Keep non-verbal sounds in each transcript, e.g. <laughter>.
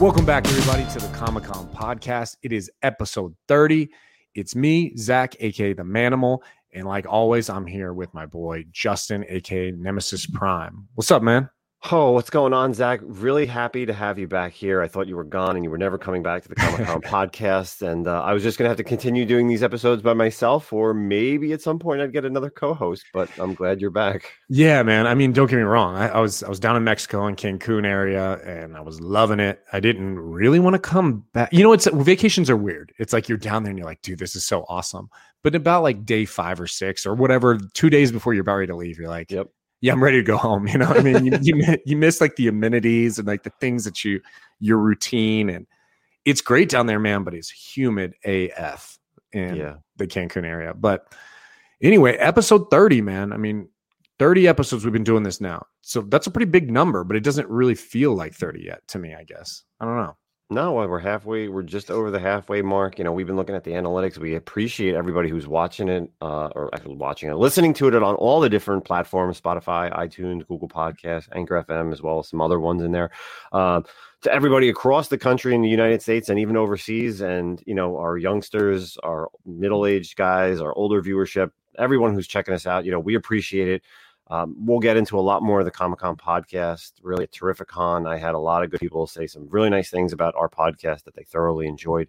Welcome back, everybody, to the Comic Com podcast. It is episode 30. It's me, Zach, aka the Manimal. And like always, I'm here with my boy, Justin, aka Nemesis Prime. What's up, man? Oh, what's going on, Zach? Really happy to have you back here. I thought you were gone and you were never coming back to the Comic Com <laughs> podcast. And uh, I was just going to have to continue doing these episodes by myself, or maybe at some point I'd get another co host, but I'm glad you're back. Yeah, man. I mean, don't get me wrong. I, I, was I was down in Mexico in Cancun area and I was loving it. I didn't really want to come back. You know, it's vacations are weird. It's like you're down there and you're like, dude, this is so awesome. But about like day five or six or whatever, two days before you're about ready to leave, you're like, yep yeah, I'm ready to go home. You know, I mean, you, you <laughs> you miss like the amenities and like the things that you your routine and it's great down there, man. But it's humid AF in yeah. the Cancun area. But anyway, episode 30, man. I mean, 30 episodes we've been doing this now, so that's a pretty big number. But it doesn't really feel like 30 yet to me. I guess I don't know. No, we're halfway. We're just over the halfway mark. You know, we've been looking at the analytics. We appreciate everybody who's watching it, uh, or actually watching it, listening to it on all the different platforms: Spotify, iTunes, Google Podcasts, Anchor FM, as well as some other ones in there. Uh, to everybody across the country in the United States and even overseas, and you know, our youngsters, our middle-aged guys, our older viewership, everyone who's checking us out. You know, we appreciate it. Um, we'll get into a lot more of the Comic Com podcast. Really a terrific con. I had a lot of good people say some really nice things about our podcast that they thoroughly enjoyed.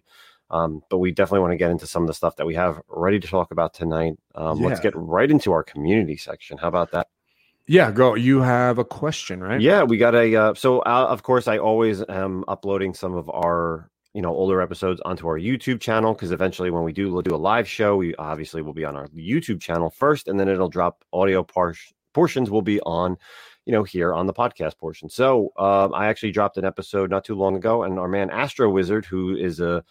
Um, but we definitely want to get into some of the stuff that we have ready to talk about tonight. Um, yeah. Let's get right into our community section. How about that? Yeah, go. You have a question, right? Yeah, we got a. Uh, so, uh, of course, I always am uploading some of our you know older episodes onto our YouTube channel because eventually when we do we'll do a live show, we obviously will be on our YouTube channel first, and then it'll drop audio par- portions will be on you know here on the podcast portion. So um, i actually dropped an episode not too long ago and our man astro wizard who is a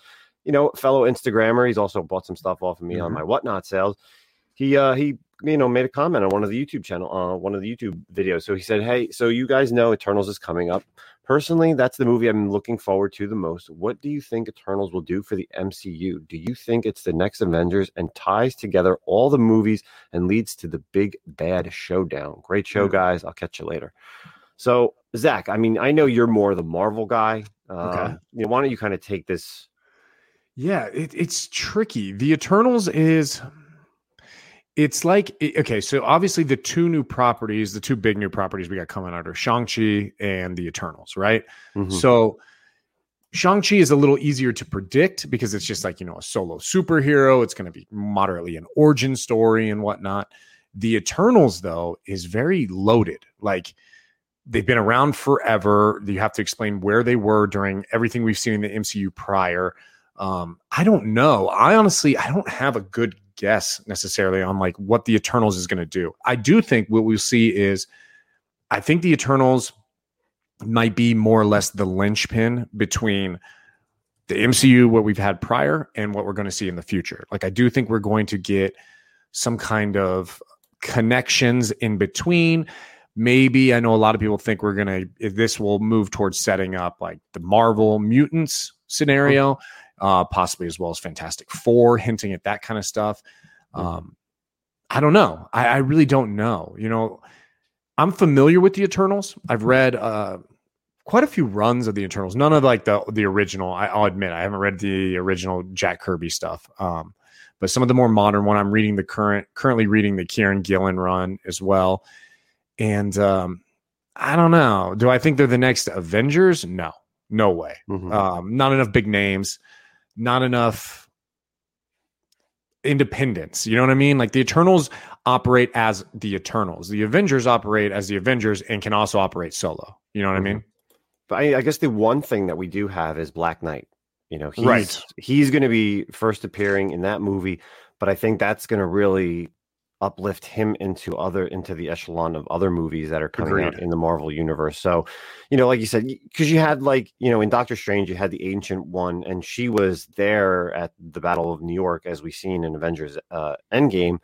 you know fellow instagrammer he's also bought some stuff off of me mm-hmm. on my whatnot sales. He uh he you know made a comment on one of the youtube channel uh one of the youtube videos. So he said hey so you guys know eternals is coming up Personally, that's the movie I'm looking forward to the most. What do you think Eternals will do for the MCU? Do you think it's the next Avengers and ties together all the movies and leads to the big bad showdown? Great show, mm. guys. I'll catch you later. So, Zach, I mean, I know you're more the Marvel guy. Uh, okay. You know, why don't you kind of take this? Yeah, it, it's tricky. The Eternals is it's like okay, so obviously the two new properties, the two big new properties we got coming out are Shang-Chi and the Eternals, right? Mm-hmm. So Shang-Chi is a little easier to predict because it's just like, you know, a solo superhero. It's going to be moderately an origin story and whatnot. The Eternals, though, is very loaded. Like they've been around forever. You have to explain where they were during everything we've seen in the MCU prior. Um, I don't know. I honestly, I don't have a good guess necessarily on like what the Eternals is going to do. I do think what we'll see is I think the Eternals might be more or less the linchpin between the MCU, what we've had prior, and what we're going to see in the future. Like, I do think we're going to get some kind of connections in between. Maybe I know a lot of people think we're going to, this will move towards setting up like the Marvel mutants scenario uh, possibly as well as Fantastic Four, hinting at that kind of stuff. Mm-hmm. Um, I don't know. I, I, really don't know. You know, I'm familiar with the Eternals. I've read uh, quite a few runs of the Eternals. None of like the the original. I, will admit I haven't read the original Jack Kirby stuff. Um, but some of the more modern one, I'm reading the current currently reading the Kieron Gillen run as well. And um, I don't know. Do I think they're the next Avengers? No, no way. Mm-hmm. Um, not enough big names not enough independence. You know what I mean? Like the Eternals operate as the Eternals. The Avengers operate as the Avengers and can also operate solo. You know what mm-hmm. I mean? But I, I, guess the one thing that we do have is Black Knight. You know, he's, right. He's going to be first appearing in that movie, but I think that's going to really uplift him into other into the echelon of other movies that are coming Agreed. out in the Marvel universe. So, you know, like you said, because you had like you know in Doctor Strange, you had the Ancient One, and she was there at the Battle of New York, as we seen in Avengers uh, Endgame,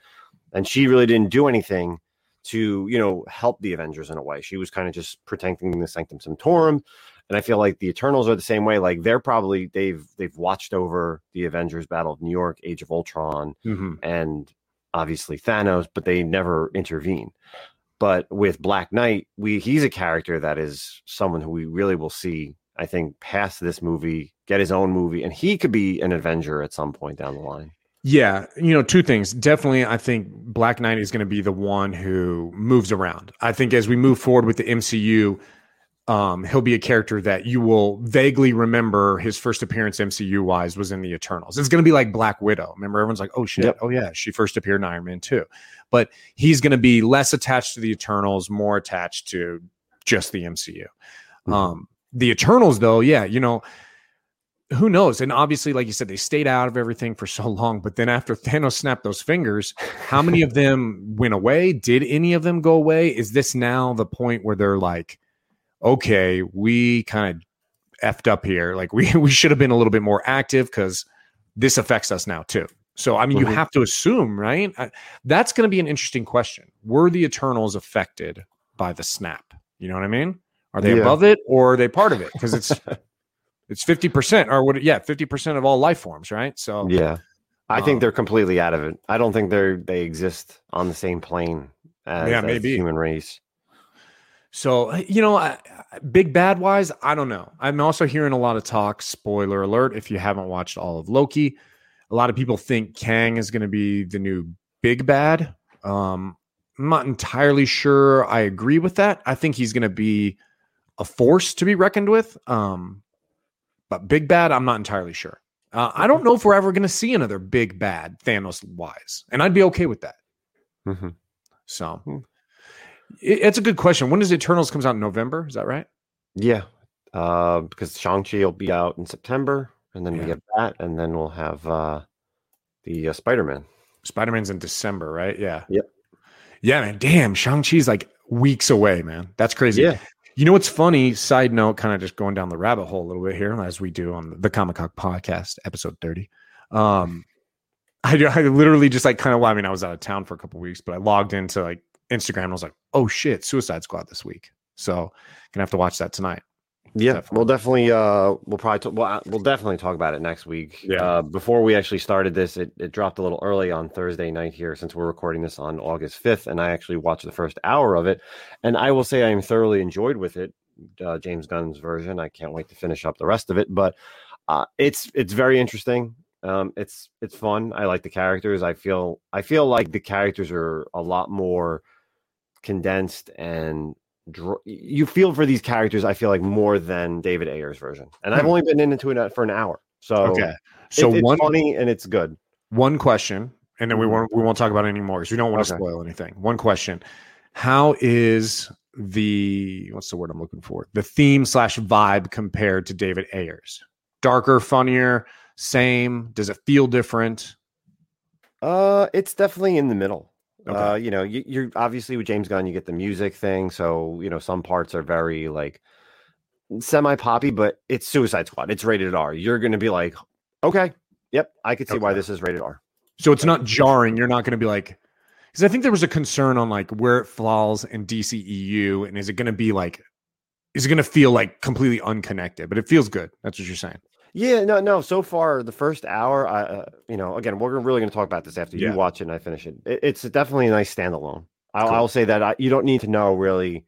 and she really didn't do anything to you know help the Avengers in a way. She was kind of just protecting the Sanctum Sanctorum. And I feel like the Eternals are the same way. Like they're probably they've they've watched over the Avengers Battle of New York, Age of Ultron, mm-hmm. and obviously Thanos, but they never intervene. But with Black Knight, we he's a character that is someone who we really will see I think, past this movie, get his own movie, and he could be an Avenger at some point down the line. Yeah, you know, two things. Definitely, I think Black Knight is going to be the one who moves around. I think as we move forward with the MCU, um, he'll be a character that you will vaguely remember his first appearance MCU wise was in the Eternals. It's going to be like Black Widow. Remember, everyone's like, oh shit, Yep. oh yeah, she first appeared in Iron Man 2. But he's going to be less attached to the Eternals, more attached to just the MCU. Mhm. Um, the Eternals, though, yeah, you know, who knows? And obviously, like you said, they stayed out of everything for so long. But then after <laughs> Thanos snapped those fingers, how many of them went away? Did any of them go away? Is this now the point where they're like, okay, we kind of effed up here. Like we <laughs> we should have been a little bit more active because this affects us now too. So I mean, you Mhm. have to assume, right? That's going to be an interesting question. Were the Eternals affected by the snap? You know what I mean? Are they Yeah. above it or are they part of it? Because it's <laughs> it's fifty percent or what? Yeah, fifty percent of all life forms, right? So Yeah. I think Um, they're completely out of it. I don't think they're they exist on the same plane as, Yeah, as maybe. the human race. So, you know, I, big bad wise, I don't know. I'm also hearing a lot of talk. Spoiler alert if you haven't watched all of Loki, a lot of people think Kang is going to be the new big bad. Um, I'm not entirely sure I agree with that. I think he's going to be a force to be reckoned with. Um, but big bad, I'm not entirely sure. Uh, I don't know if we're ever going to see another big bad Thanos wise, and I'd be okay with that. Mm-hmm. So Hmm. It- it's a good question. When does Eternals comes out in November? Is that right? Yeah. Uh, because Shang-Chi will be out in September, and then Yeah. we have that, and then we'll have uh, the uh, Spider-Man. Spider Man's in December, right? Yeah. Yep. Yeah, man. Damn, Shang Chi's like weeks away, man. That's crazy. Yeah. You know what's funny? Side note, kind of just going down the rabbit hole a little bit here, as we do on the Comic Com podcast, episode thirty. Um, I, I literally just like kind of. Well, I mean, I was out of town for a couple weeks, but I logged into like Instagram and I was like, "Oh shit, Suicide Squad this week." So gonna have to watch that tonight. Yeah, Definitely. we'll definitely uh we'll probably t- well, uh, we'll definitely talk about it next week. Yeah. Uh, before we actually started this, it, it dropped a little early on Thursday night here since we're recording this on August fifth, and I actually watched the first hour of it, and I will say I am thoroughly enjoyed with it. Uh, James Gunn's version. I can't wait to finish up the rest of it, but uh, it's it's very interesting. Um, it's it's fun. I like the characters. I feel I feel like the characters are a lot more condensed and dr- you feel for these characters. I feel like more than David Ayer's version, and I've Hmm. only been into it for an hour. So Okay. it- So it's one funny and it's good. one question, and then we Mhm. won't we won't talk about it anymore because we don't want to Okay. spoil anything. One question: How is the what's the word I'm looking for? The theme slash vibe compared to David Ayers? Darker, funnier, same? Does it feel different? Uh, it's definitely in the middle. Okay. Uh, you know, you, you're obviously with James Gunn, you get the music thing, so you know some parts are very like semi poppy, but it's Suicide Squad. It's rated R. You're going to be like, okay, yep, I could see why this is rated R. So it's not jarring. You're not going to be like, because I think there was a concern on like where it falls in DCEU, and is it going to be like, is it going to feel like completely unconnected? But it feels good. That's what you're saying. Yeah, no, no. So far, the first hour, I, uh, you know, again, we're really going to talk about this after Yeah. you watch it and I finish it. it it's definitely a nice standalone. I'll, Cool. I'll say that I, you don't need to know really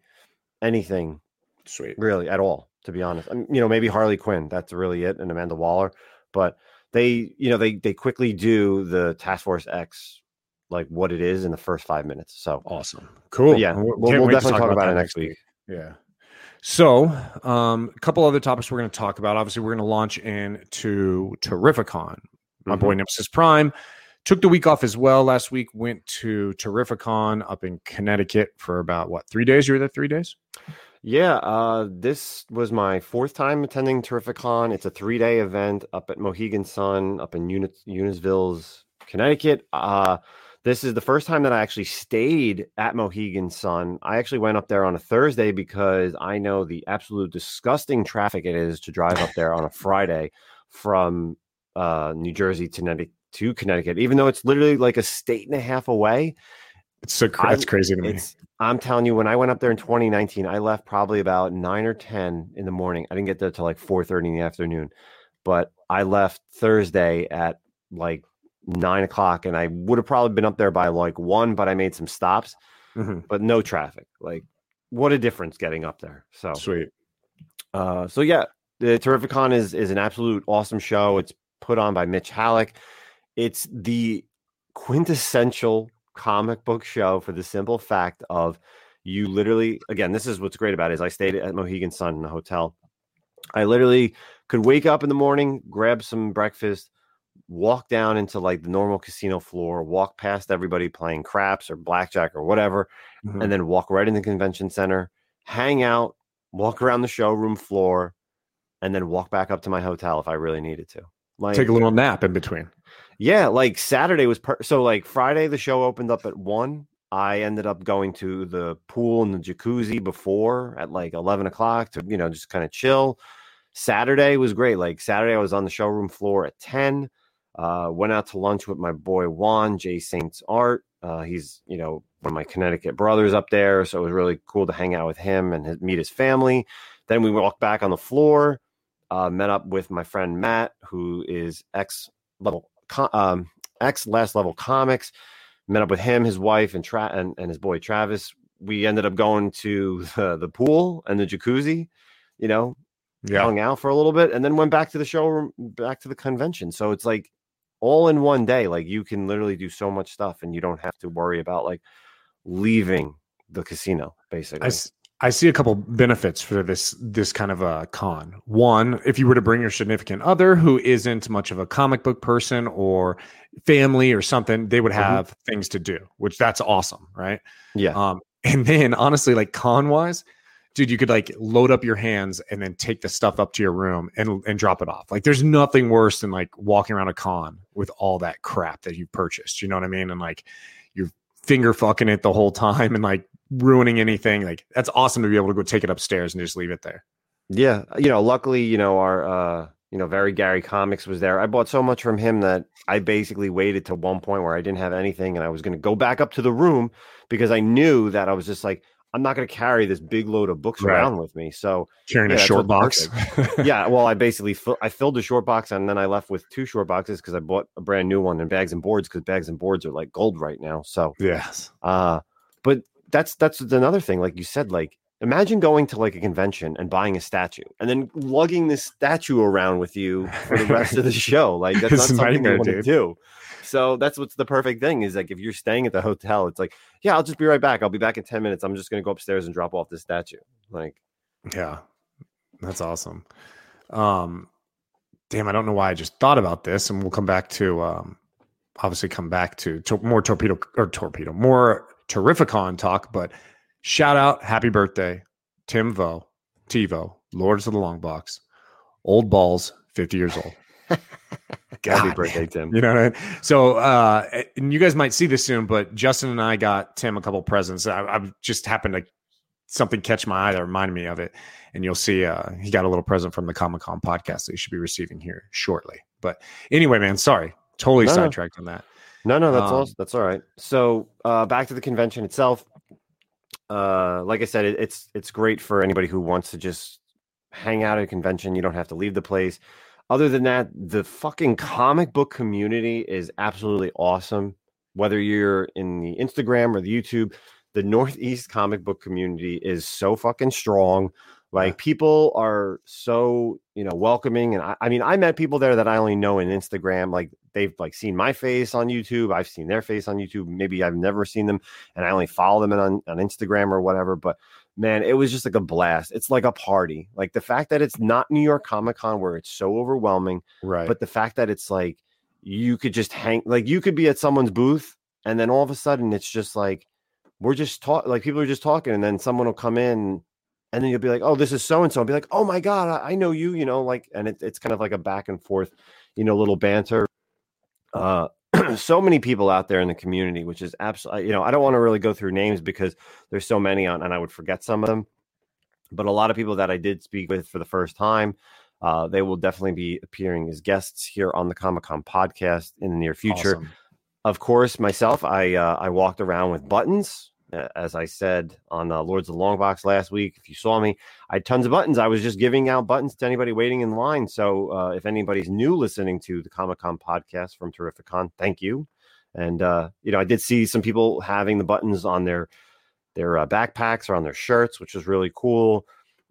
anything Sweet. really at all, to be honest. I mean, you know, maybe Harley Quinn, that's really it, and Amanda Waller, but they, you know, they they quickly do the Task Force X like what it is in the first five minutes. So Awesome. Cool. yeah, We'll- we'll, can't we'll wait to definitely talk about, that it next week. Yeah. So, um, a couple other topics we're going to talk about. Obviously, we're going to launch into Terrificon. My Mm-hmm. boy Nemesis Prime took the week off as well. Last week went to Terrificon up in Connecticut for about what three days? You were there three days. Yeah, uh, this was my fourth time attending Terrificon. It's a three day event up at Mohegan Sun, up in Unis- Unisville's, Connecticut. Uh, this is the first time that I actually stayed at Mohegan Sun. I actually went up there on a Thursday because I know the absolute disgusting traffic it is to drive up there on a Friday from uh, New Jersey to Connecticut. To Connecticut, even though it's literally like a state and a half away, It's so cra- that's crazy to me. I'm telling you, when I went up there in 2019, I left probably about nine or ten in the morning. I didn't get there till like 4:30 in the afternoon, but I left Thursday at like nine o'clock, and I would have probably been up there by like one, but I made some stops, Mhm. but no traffic. Like, what a difference getting up there. So, Sweet. uh, so yeah, the Terrificon is is an absolute awesome show. It's put on by Mitch Hallock. It's the quintessential comic book show for the simple fact of you literally again this is what's great about it is i stayed at mohegan sun in a hotel i literally could wake up in the morning grab some breakfast walk down into like the normal casino floor walk past everybody playing craps or blackjack or whatever Mhm. and then walk right in the convention center hang out walk around the showroom floor and then walk back up to my hotel if i really needed to like Take a little nap in between. yeah, like Saturday was per- so like Friday the show opened up at one. I ended up going to the pool and the jacuzzi before at like eleven o'clock to you know just kind of chill. Saturday was great. Like Saturday, I was on the showroom floor at ten. Uh, went out to lunch with my boy Juan J Saints Art. Uh, he's you know one of my Connecticut brothers up there, so it was really cool to hang out with him and his, meet his family. Then we walked back on the floor, uh, met up with my friend Matt, who is ex level um, ex last level comics. Met up with him, his wife, and Tra- and, and his boy Travis. We ended up going to <laughs> the, the pool and the jacuzzi. You know, Yeah. hung out for a little bit, and then went back to the showroom, back to the convention. So it's like all in one day. Like you can literally do so much stuff, and you don't have to worry about like leaving the casino. Basically, I, s- I see a couple benefits for this this kind of a con. One, if you were to bring your significant other who isn't much of a comic book person or family or something, they would Mhm. have things to do, which that's awesome, right? yeah, Um, <laughs> and then honestly, like con wise, dude, you could like load up your hands and then take the stuff up to your room and and drop it off. Like there's nothing worse than like walking around a con with all that crap that you've purchased. You know what I mean? And like you're finger fucking it the whole time and like ruining anything. Like that's awesome to be able to go take it upstairs and just leave it there. Yeah, you know, luckily, you know, our uh, you know, very Gary Comics was there. I bought so much from him that I basically waited to one point where I didn't have anything and I was going to go back up to the room because I knew that I was just like I'm not going to carry this big load of books Right. around with me. So, Carrying Yeah, a short box. yeah, well, I basically fill, I filled the short box and then I left with two short boxes cuz I bought a brand new one and bags and boards cuz bags and boards are like gold right now. So, yes. uh, but that's that's another thing. Like you said, like imagine going to like a convention and buying a statue and then lugging this statue around with you for the rest of the <laughs> show. Like that's not something you want to do. So that's what's the perfect thing is like if you're staying at the hotel, it's like, yeah, I'll just be right back. I'll be back in 10 minutes. I'm just gonna go upstairs and drop off this statue. Like, Yeah. That's awesome. Um damn, I don't know why I just thought about this and we'll come back to um obviously come back to, to more torpedo or torpedo, more terrificon talk, but shout out happy birthday Tim Vo, TiVo, Lords of the Long Box, old balls, 50 years old. Happy birthday, man. Tim. You know what I mean? So, uh, and you guys might see this soon, but Justin and I got Tim a couple presents. I, I just happened to something catch my eye that reminded me of it, and you'll see uh, he got a little present from the Comic Com podcast that you should be receiving here shortly. But anyway, man, sorry, totally No, no. sidetracked on that. No, no, that's all. Um, That's all right. So uh, back to the convention itself. Uh, like I said, it, it's it's great for anybody who wants to just hang out at a convention. You don't have to leave the place. Other than that, the fucking comic book community is absolutely awesome. Whether you're in the Instagram or the YouTube, the Northeast comic book community is so fucking strong. Like people are so you know welcoming, and I, I mean, I met people there that I only know in Instagram. Like they've like seen my face on YouTube, I've seen their face on YouTube. Maybe I've never seen them, and I only follow them on on Instagram or whatever. But man, it was just like a blast. It's like a party. Like the fact that it's not New York Comic Con where it's so overwhelming, Right. but the fact that it's like you could just hang, like you could be at someone's booth, and then all of a sudden it's just like we're just talking, like people are just talking, and then someone will come in. And then you'll be like, "Oh, this is so and so." I'll be like, "Oh my god, I, I know you," you know, like, and it, it's kind of like a back and forth, you know, little banter. Uh, <clears throat> so many people out there in the community, which is absolutely, you know, I don't want to really go through names because there's so many on, and I would forget some of them. But a lot of people that I did speak with for the first time, uh, they will definitely be appearing as guests here on the Comic Com podcast in the near future. Awesome. Of course, myself, I uh, I walked around with buttons, as I said on uh, Lords of the Long Box last week. If you saw me, I had tons of buttons. I was just giving out buttons to anybody waiting in line. So uh, if anybody's new listening to the Comic Com podcast from Terrificon, thank you. And uh, you know, I did see some people having the buttons on their their uh, backpacks or on their shirts, which was really cool.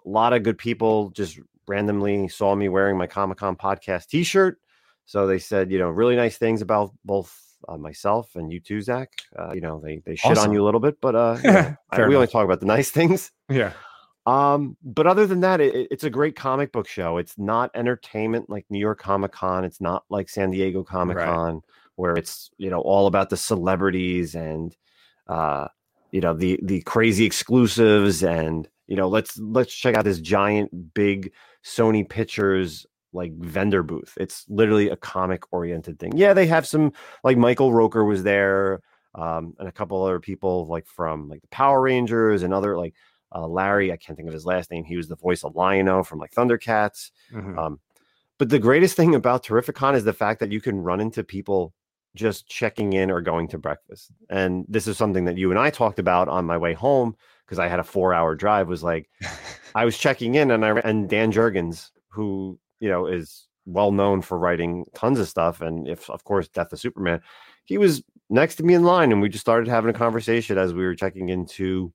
A lot of good people just randomly saw me wearing my Comic Com podcast T-shirt. So they said, you know, really nice things about both uh, myself and you too, Zach. Uh, you know, they they shit Awesome. on you a little bit, but uh, know, <laughs> I- we only talk about the nice <laughs> things. Yeah. Um, but other than that, it, it- it's a great comic book show. It's not entertainment like New York Comic Con. It's not like San Diego Comic Con, where it's you know all about the celebrities and uh, you know the the crazy exclusives and you know let's let's check out this giant big Sony Pictures like vendor booth. It's literally a comic oriented thing. Yeah, they have some like Michael Rooker was there, um, and a couple other people like from like the Power Rangers and other like uh, Larry. I can't think of his last name. He was the voice of Lion-O from like Thundercats. Mhm. Um, but the greatest thing about Terrificon is the fact that you can run into people just checking in or going to breakfast. And this is something that you and I talked about on my way home because I had a four hour drive. Was like <laughs> I was checking in and I and Dan Jurgens, who you know is well known for writing tons of stuff, and if of course Death of Superman, he was next to me in line, and we just started having a conversation as we were checking into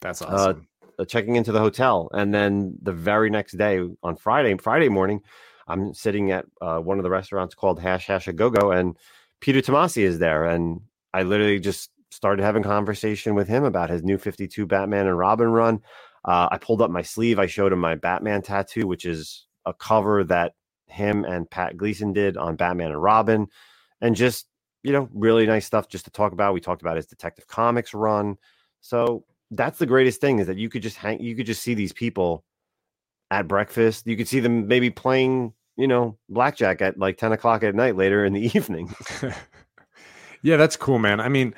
That's awesome. uh, checking into the hotel, and then the very next day on Friday, Friday morning, I'm sitting at uh, one of the restaurants called Hash House a Go Go, and Peter Tomasi is there, and I literally just started having conversation with him about his new 52 Batman and Robin run. Uh, I pulled up my sleeve. I showed him my Batman tattoo, which is a cover that him and Pat Gleason did on Batman and Robin, and just you know, really nice stuff just to talk about. We talked about his Detective Comics run. So that's the greatest thing is that you could just hang, you could just see these people at breakfast. You could see them maybe playing, you know, blackjack at like 10 o'clock at night later in the <laughs> evening. <laughs> yeah, that's cool, man. I mean,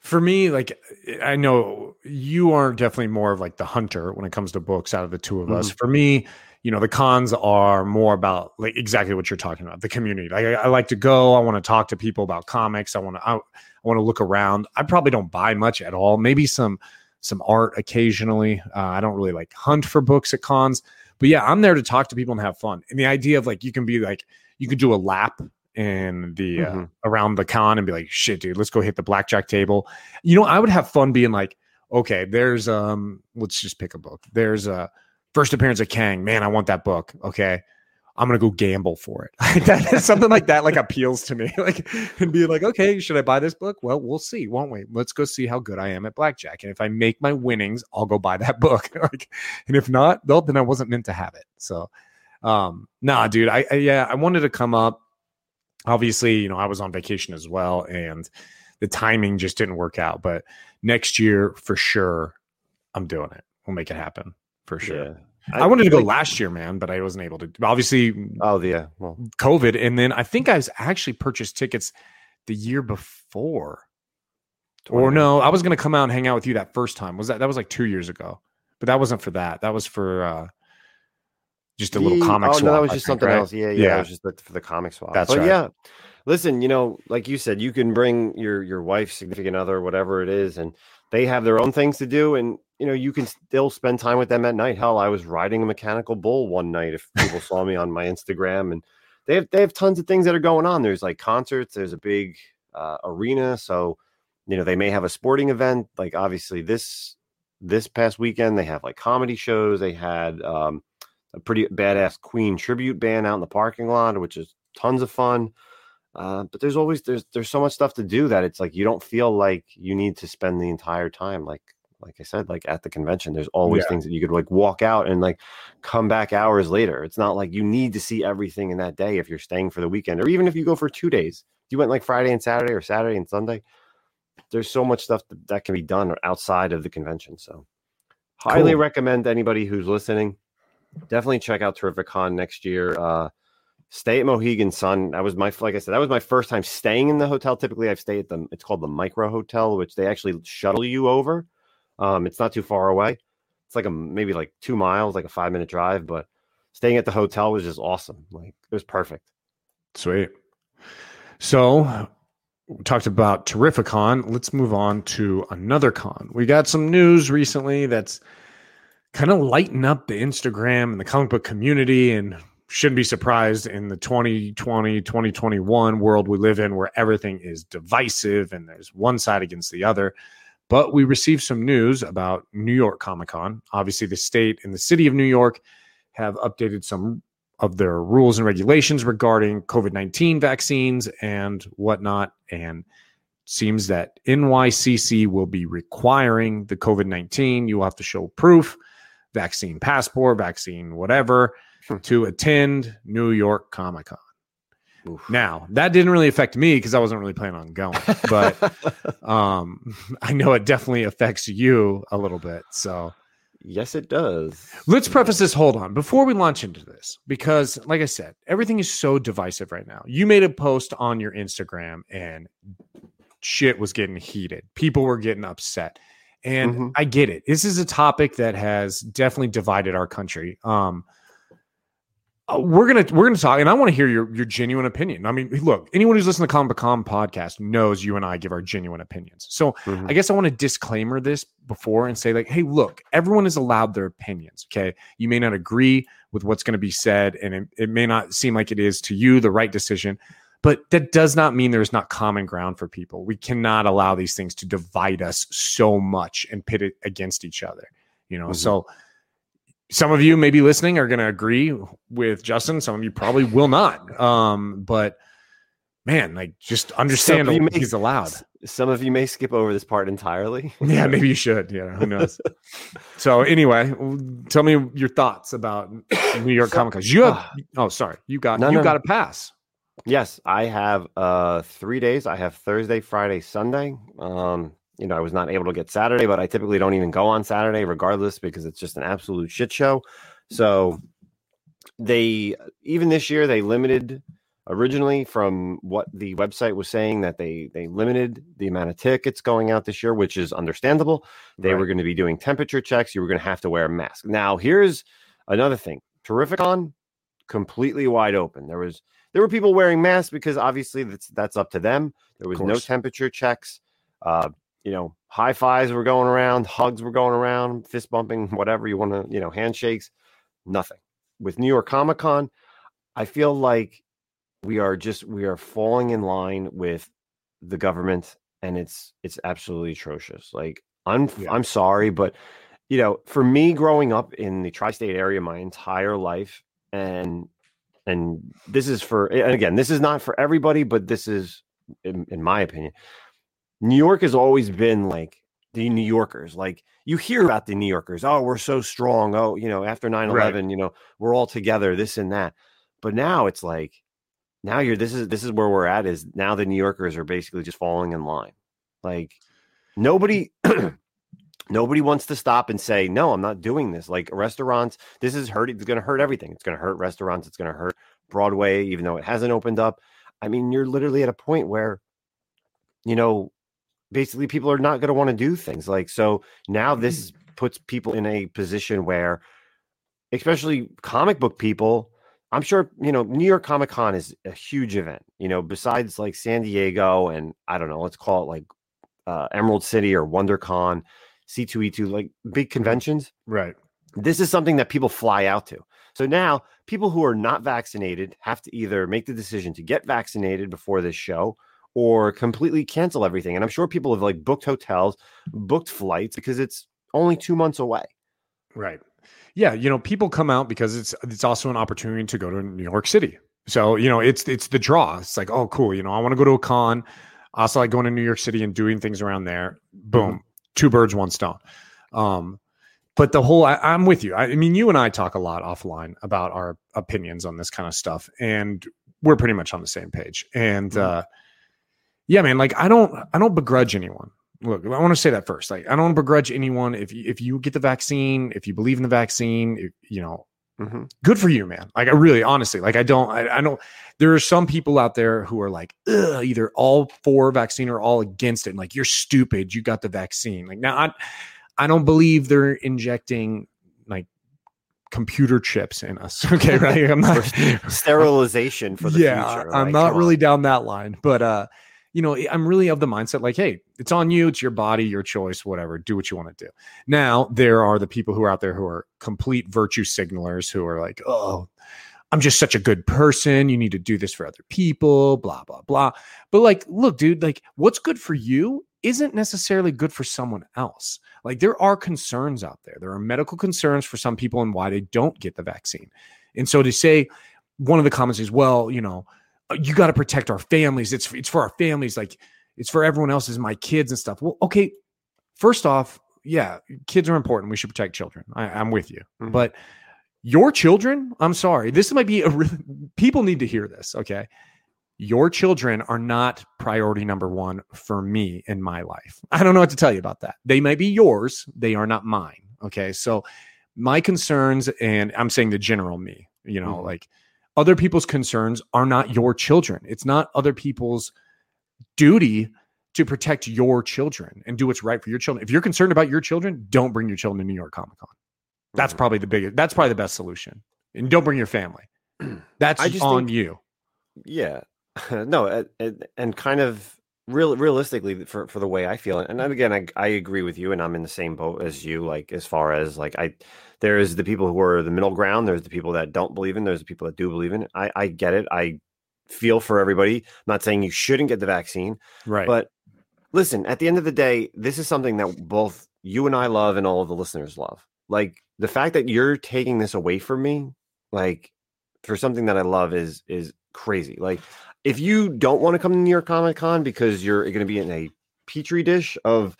for me, like I know you are definitely more of like the hunter when it comes to books out of the two of us. Mm-hmm. For me, you know, the cons are more about like exactly what you're talking about, the community. Like I, I like to go, I want to talk to people about comics. I want to I, I want to look around. I probably don't buy much at all. Maybe some some art occasionally. Uh, I don't really like hunt for books at cons. But yeah, I'm there to talk to people and have fun. And the idea of like you can be like you could do a lap in the uh, Mhm. around the con and be like, shit, dude, let's go hit the blackjack table. You know, I would have fun being like, okay, there's um, let's just pick a book. There's a first appearance of Kang. Man, I want that book. Okay. I'm gonna go gamble for it. <laughs> that something like that, like appeals to me. <laughs> Like and be like, okay, should I buy this book? Well, we'll see, won't we? Let's go see how good I am at blackjack. And if I make my winnings, I'll go buy that <laughs> book. like, and if not, well, then I wasn't meant to have it. So um, nah, dude. I, I yeah, I wanted to come up. Obviously, you know, I was on vacation as well, and the timing just didn't work out. But next year, for sure, I'm doing it. We'll make it happen for sure. Yeah. I, wanted to go like- last year, man, but I wasn't able to. Obviously, Oh, yeah. Well, COVID, and then I think I was actually purchased tickets the year before. Or no, I was going to come out and hang out with you that first time. Was that that was like two years ago? But that wasn't for that. That was for uh just a little Ye- comic. Oh swap, no, that was I just think, something right? else. Yeah, yeah, Yeah. It was just the, for the comic swap. That's but right. yeah, listen, you know, like you said, you can bring your your wife, significant other, whatever it is, and they have their own things to do, and you know, you can still spend time with them at night. Hell, I was riding a mechanical bull one night. If people saw me on my Instagram, and they have they have tons of things that are going on. There's like concerts. There's a big uh, arena, so you know they may have a sporting event. Like obviously this this past weekend, they have like comedy shows. They had um, a pretty badass Queen tribute band out in the parking lot, which is tons of fun. Uh, but there's always there's there's so much stuff to do that it's like you don't feel like you need to spend the entire time like like I said, like at the convention, there's always Yeah. things that you could like walk out and like come back hours later. It's not like you need to see everything in that day if you're staying for the weekend, or even if you go for two days. You went like Friday and Saturday or Saturday and Sunday. There's so much stuff that, that can be done outside of the convention. So highly Cool. recommend anybody who's listening. Definitely check out Terrificon next year. Uh stay at Mohegan Sun. That was my like I said, that was my first time staying in the hotel. Typically I've stayed at the it's called the micro hotel, which they actually shuttle you over. Um, it's not too far away. It's like a maybe like two miles, like a five minute drive, but staying at the hotel was just awesome. Like it was perfect. Sweet. So we talked about Terrificon. Let's move on to another con. We got some news recently that's kind of lighting up the Instagram and the comic book community and shouldn't be surprised in the 2020 2021 world we live in where everything is divisive and there's one side against the other but we received some news about New York Comic Con. Obviously, the state and the city of New York have updated some of their rules and regulations regarding COVID 19 vaccines and whatnot. And seems that NYCC will be requiring the COVID 19. You will have to show proof, vaccine passport, vaccine, whatever. To attend New York Comic Con. Now, that didn't really affect me because I wasn't really planning on going, but <laughs> um, <laughs> I know it definitely affects you a little bit. So yes, it does. let's preface this. Hold on before we launch into this, because like I said, everything is so divisive right now. You made a post on your Instagram and shit was getting heated. People were getting upset. And Mhm. I get it. This is a topic that has definitely divided our country. Um, we're gonna we're gonna talk, and I want to hear your your genuine opinion. I mean, look, anyone who's listening to Comic Com podcast knows you and I give our genuine opinions. So Mhm. I guess I want to disclaimer this before and say, like, hey, look, everyone is allowed their opinions. Okay. You may not agree with what's going to be said, and it, it may not seem like it is to you the right decision, but that does not mean there's not common ground for people. We cannot allow these things to divide us so much and pit it against each other. You know, Mhm. so some of you maybe listening are going to agree with Justin. Some of you probably will not. Um, but man, like just understand what may- he's allowed. Some of you may skip over this part entirely. <laughs> Yeah, maybe you should. Yeah, who knows? so anyway, tell me your thoughts about New York So- Comic Con. You have oh, sorry, you got No, you no, got a pass. Yes, I have uh three days. I have Thursday, Friday, Sunday. Um, you know, I was not able to get Saturday, but I typically don't even go on Saturday regardless because it's just an absolute shit show. So they even this year they limited originally from what the website was saying that they they limited the amount of tickets going out this year, which is understandable. They were going to be doing temperature checks. You were going to have to wear a mask. Now, here's another thing. Terrificon completely wide open. There was there were people wearing masks because obviously that's that's up to them. There was no temperature checks. Uh, you know, high fives were going around, hugs were going around, fist bumping, <laughs> whatever you want to, you know, handshakes, nothing. With New York Comic Con, I feel like we are just we are falling in line with the government and it's it's absolutely atrocious. Like I'm Yeah. I'm sorry, but you know, for me growing up in the tri-state area my entire life and and this is for and again, this is not for everybody, but this is in, in my opinion. New York has always been like the New Yorkers. Like you hear about the New Yorkers. Oh, we're so strong. Oh, you know, after 9-11, you know, we're all together, this and that. But now it's like now you're this is this is where we're at is now the New Yorkers are basically just falling in line. Like nobody mm. <clears throat> nobody wants to stop and say, no, I'm not doing this. Like restaurants, this is hurt. It's gonna hurt everything. It's gonna hurt restaurants, it's gonna hurt Broadway, even though it hasn't opened up. I mean, you're literally at a point where, you know, basically people are not gonna want to do things. Like so now this puts people in a position where especially comic book people i'm sure you know new york comic con is a huge event you know besides like san diego and i don't know let's call it like uh, emerald city or wondercon c2e2 like big conventions Right. this is something that people fly out to so now people who are not vaccinated have to either make the decision to get vaccinated before this show or completely cancel everything and i'm sure people have like booked hotels booked flights because it's only two months away Right. Yeah, you know, people come out because it's it's also an opportunity to go to New York City. So, you know, it's it's the draw. It's like, oh, cool, you know, I want to go to a con. I also like going to New York City and doing things around there. Boom. Two birds, one stone. Um, but the whole I, I'm with you. I, I mean, you and I talk a lot offline about our opinions on this kind of stuff, and we're pretty much on the same page. And Mhm. uh yeah, man, like I don't I don't begrudge anyone look, I want to say that first. Like, I don't begrudge anyone if you, if you get the vaccine, if you believe in the vaccine, if, you know, Mhm. good for you, man. Like, I really, honestly, like, I don't, I, I don't. There are some people out there who are like, either all for vaccine or all against it. And like, you're stupid. You got the vaccine. Like, now, I, I don't believe they're injecting like computer chips in us. <laughs> Okay, right? I'm not <laughs> sterilization for the yeah, future. I'm like, not really on. down that line, but uh, you know, I'm really of the mindset like, hey, it's on you, it's your body, your choice, whatever. Do what you want to do. Now, there are the people who are out there who are complete virtue signalers who are like, oh, I'm just such a good person. You need to do this for other people, blah, blah, blah. But like, look, dude, like what's good for you isn't necessarily good for someone else. Like there are concerns out there. There are medical concerns for some people and why they don't get the vaccine. And so to say one of the comments is, well, you know, you got to protect our families. It's it's for our families. Like it's for everyone else's, my kids and stuff. Well, okay. First off, yeah, kids are important. We should protect children. I, am with you. Mm-hmm. But your children, I'm sorry, this might be a <laughs> re- people need to hear this. Okay. Your children are not priority number one for me in my life. I don't know what to tell you about that. They might be yours, they are not mine. Okay. So, my concerns, and I'm saying the general me, you know, mm-hmm. like other people's concerns are not your children. It's not other people's duty to protect your children and do what's right for your children. If you're concerned about your children, don't bring your children to New York Comic Con. That's mm-hmm. probably the biggest. That's probably the best solution. And don't bring your family. <clears throat> That's on think, you. Yeah. <laughs> no, and, and kind of real realistically for for the way I feel, and again, I I agree with you, and I'm in the same boat as you. Like as far as like I, there is the people who are the middle ground. There's the people that don't believe in. There's the people that do believe in. It. I I get it. I feel for everybody. I'm not saying you shouldn't get the vaccine, right? But listen, at the end of the day, this is something that both you and I love, and all of the listeners love. Like the fact that you're taking this away from me, like for something that I love, is is crazy. Like if you don't want to come to New York Comic Con because you're going to be in a petri dish of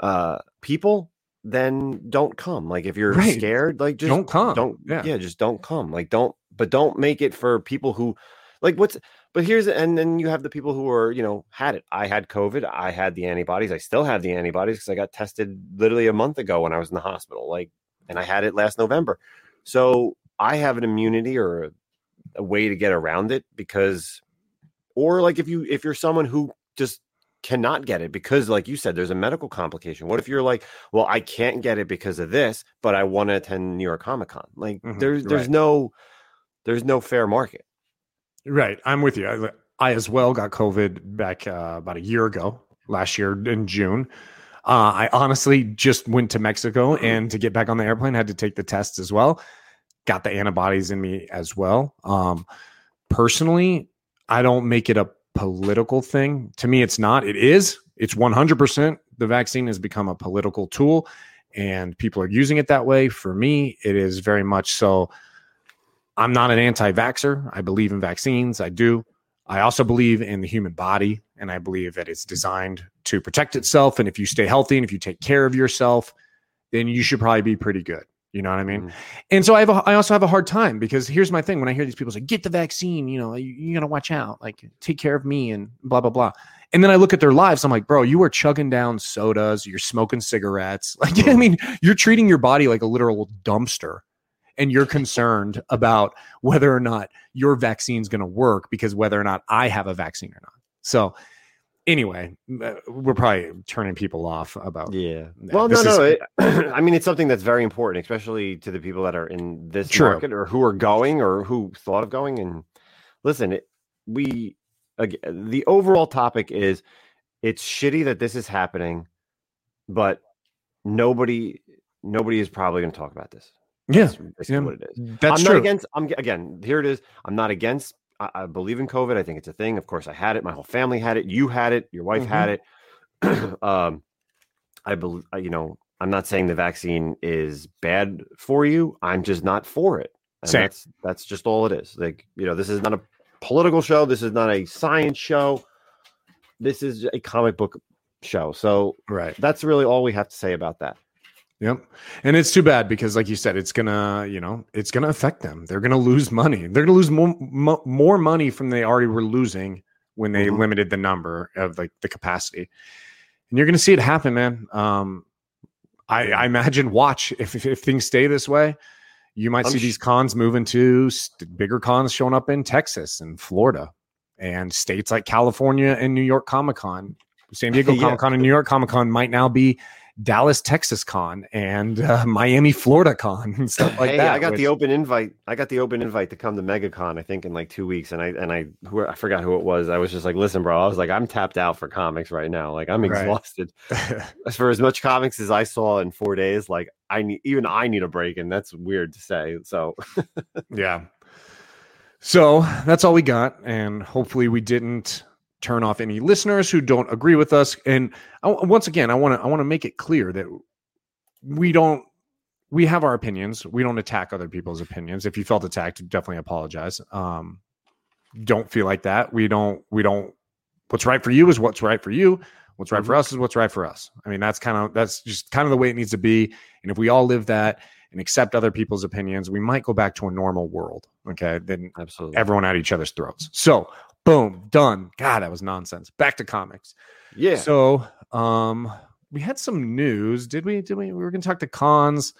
uh people, then don't come. Like if you're right. scared, like just don't come. Don't yeah. yeah, just don't come. Like don't but don't make it for people who like what's but here's and then you have the people who are, you know, had it. I had COVID, I had the antibodies, I still have the antibodies because I got tested literally a month ago when I was in the hospital. Like and I had it last November. So I have an immunity or a, a way to get around it because or like if you if you're someone who just cannot get it because like you said there's a medical complication. What if you're like well i can't get it because of this but i want to attend new york comic con. Like mm-hmm, there's there's right. no there's no fair market. Right i'm with you. I, I as well got covid back uh, about a year ago last year in june. Uh, i honestly just went to mexico mm-hmm. and to get back on the airplane had to take the test as well. Got the antibodies in me as well. Um, personally I don't make it a political thing. To me, it's not. It is. It's 100%. The vaccine has become a political tool and people are using it that way. For me, it is very much so. I'm not an anti vaxxer. I believe in vaccines. I do. I also believe in the human body and I believe that it's designed to protect itself. And if you stay healthy and if you take care of yourself, then you should probably be pretty good. You know what I mean? Mm. And so I have a, I also have a hard time because here's my thing when I hear these people say get the vaccine, you know, you, you got to watch out, like take care of me and blah blah blah. And then I look at their lives, I'm like, bro, you are chugging down sodas, you're smoking cigarettes. <laughs> Like I mean, you're treating your body like a literal dumpster. And you're concerned about whether or not your vaccine's going to work because whether or not I have a vaccine or not. So anyway, uh, we're probably turning people off about. Yeah. Well, no, no. Is, it, <clears throat> I mean, it's something that's very important, especially to the people that are in this true. market or who are going or who thought of going. And listen, it, we again, the overall topic is it's shitty that this is happening, but nobody nobody is probably going to talk about this. Yeah, that's yeah. what it is. That's I'm true. not against. I'm again. Here it is. I'm not against I, I, believe in COVID. I think it's a thing. Of course, I had it. My whole family had it. You had it. Your wife mm-hmm. had it. <clears throat> um, I believe, you know, I'm not saying the vaccine is bad for you. I'm just not for it. That's that's just all it is. Like, you know, this is not a political show. This is not a science show. This is a comic book show. So right. that's really all we have to say about that. Yep. And it's too bad because, like you said, it's gonna, you know, it's gonna affect them. They're gonna lose money. They're gonna lose more more money from they already were losing when they mm-hmm. limited the number of like the capacity. And you're gonna see it happen, man. Um, I, I imagine. Watch if, if, if things stay this way, you might I'm see sh- these cons moving to st- bigger cons showing up in Texas and Florida and states like California and New York Comic Con. San Diego <laughs> yeah. Comic Con and New York Comic Con might now be Dallas, Texas Con and uh, Miami, Florida Con and stuff like hey, that. I got which... the open invite. I got the open invite to come to MegaCon. I think in like two weeks, and I and I who I forgot who it was. I was just like, listen, bro. I was like, I'm tapped out for comics right now. Like I'm exhausted. <laughs> Right. for as much comics as I saw in four days, like I need even I need a break, and that's weird to say. So yeah. So that's all we got, and hopefully we didn't turn off any listeners who don't agree with us. And I, once again, I want to I want to make it clear that we don't we have our opinions. We don't attack other people's opinions. If you felt attacked, definitely apologize. Um, don't feel like that. We don't. We don't. What's right for you is what's right for you. What's right for us is what's right for us. I mean, that's kind of that's just kind of the way it needs to be. And if we all live that and accept other people's opinions, we might go back to a normal world. Okay, then Absolutely. everyone at each other's throats. So, boom, done. God, that was nonsense. Back to comics. yeah. So, um, we had some news. Did we? Did we? We were going to talk to cons.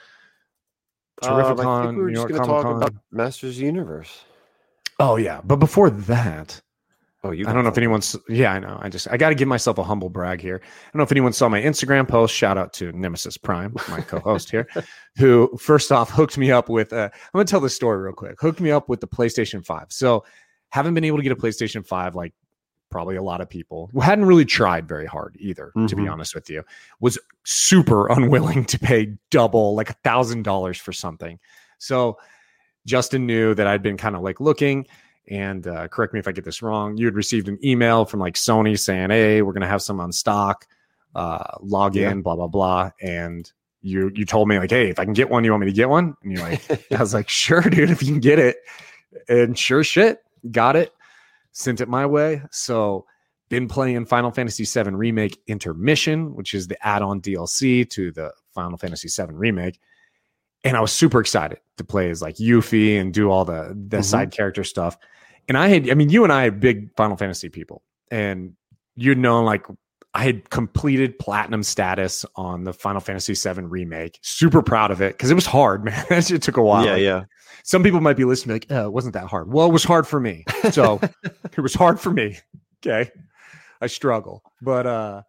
Um, I think we were New just York going to talk about Masters Universe. Oh yeah, but before that, Oh, you. I don't know if anyone's. Yeah, I know. I just I got to give myself a humble brag here. I don't know if anyone saw my Instagram post. Shout out to Nemesis Prime, my co-host here, <laughs> who first off hooked me up with. Uh, I'm gonna tell this story real quick. Hooked me up with the PlayStation Five. So haven't been able to get a PlayStation Five like probably a lot of people who hadn't really tried very hard either. To be Mhm. honest with you, was super <laughs> unwilling to pay double like a thousand dollars for something. So Justin knew that I'd been kind of like looking and uh, correct me if I get this wrong. You had received an email from like Sony saying, "Hey, we're gonna have some on stock. Uh, log in, Yeah. blah blah blah." And you you told me like, "Hey, if I can get one, you want me to get one?" And you're like, <laughs> "I was like, sure, dude, if you can get it." And sure shit, got it. Sent it my way. So been playing Final Fantasy VII Remake Intermission, which is the add-on DLC to the Final Fantasy VII Remake and I was super excited to play as like Yuffie and do all the the Mhm. side character stuff. And I had, I mean, you and I are big Final Fantasy people, and you'd known like I had completed platinum status on the Final Fantasy VII remake. Super proud of it because it was hard, <laughs> man. it took a while. Yeah, Like, yeah. Some people might be listening, like, "Oh, it wasn't that hard." Well, it was hard for me. So <laughs> it was hard for me. Okay, I struggle, but uh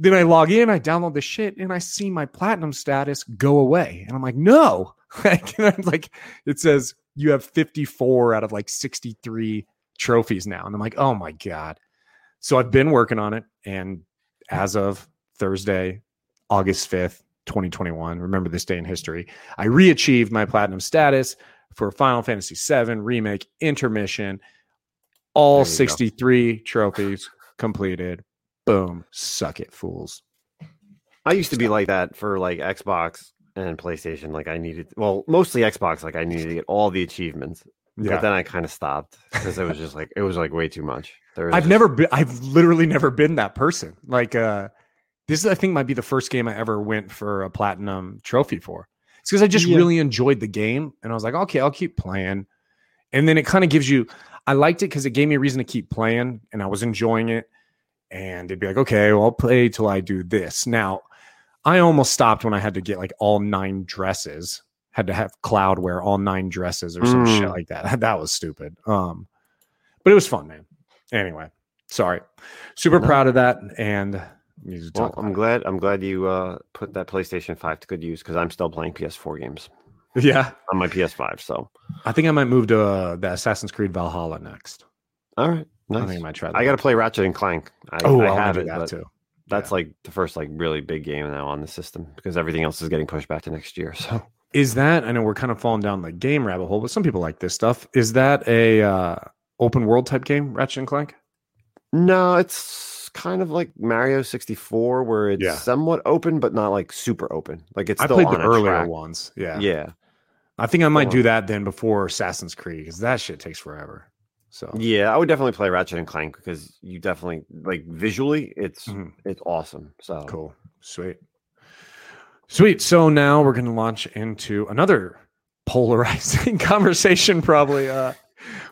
then I log in, I download the shit, and I see my platinum status go away. And I'm like, no. <laughs> like, and I'm like, it says you have 54 out of like 63 trophies now. And I'm like, oh my God. So I've been working on it. And as of Thursday, August 5th, 2021, remember this day in history, I re achieved my platinum status for Final Fantasy VII Remake Intermission. All There you go. 63 trophies completed. Boom. Suck it, fools. I used to be like that for like Xbox and PlayStation. Like I needed, well, mostly Xbox. Like I needed to get all the achievements, Yeah. but then I kind of stopped because it was just like it was like way too much. There I've never been I've literally never been that person. Like uh this I think might be the first game I ever went for a platinum trophy for. It's because I just Yeah. really enjoyed the game and I was like, okay, I'll keep playing. And then it kind of gives you I liked it because it gave me a reason to keep playing and I was enjoying it. And it'd be like, okay, well, I'll play till I do this. Now, I almost stopped when I had to get like all nine dresses. Had to have Cloud wear all nine dresses or some Mm. shit like that. <laughs> That was stupid. Um, but it was fun, man. Anyway, sorry. Super No. proud of that. And we need to Well, I'm glad. I'm glad you uh, put that PlayStation Five to good use because I'm still playing PS4 games. <laughs> Yeah. on my PS5. So, I think I might move to uh, the Assassin's Creed Valhalla next. all right, I think I might try that. I got to play Ratchet and Clank. I, Oh, I have do it, that too. that's Yeah. like the first like really big game now on the system because everything else is getting pushed back to next year. So, Is that I know we're kind of falling down the game rabbit hole, but some people like this stuff. Is that a uh, open world type game, Ratchet and Clank? no, it's kind of like Mario 64 where it's Yeah. somewhat open but not like super open. Like it's I played the earlier track. ones. Yeah. Yeah. I think I might Oh. do that then before Assassin's Creed because that shit takes forever. So Yeah, I would definitely play Ratchet and Clank because you definitely like visually it's Mhm. it's awesome. So cool. Sweet. Sweet. So now we're going to launch into another polarizing <laughs> conversation, probably. Uh,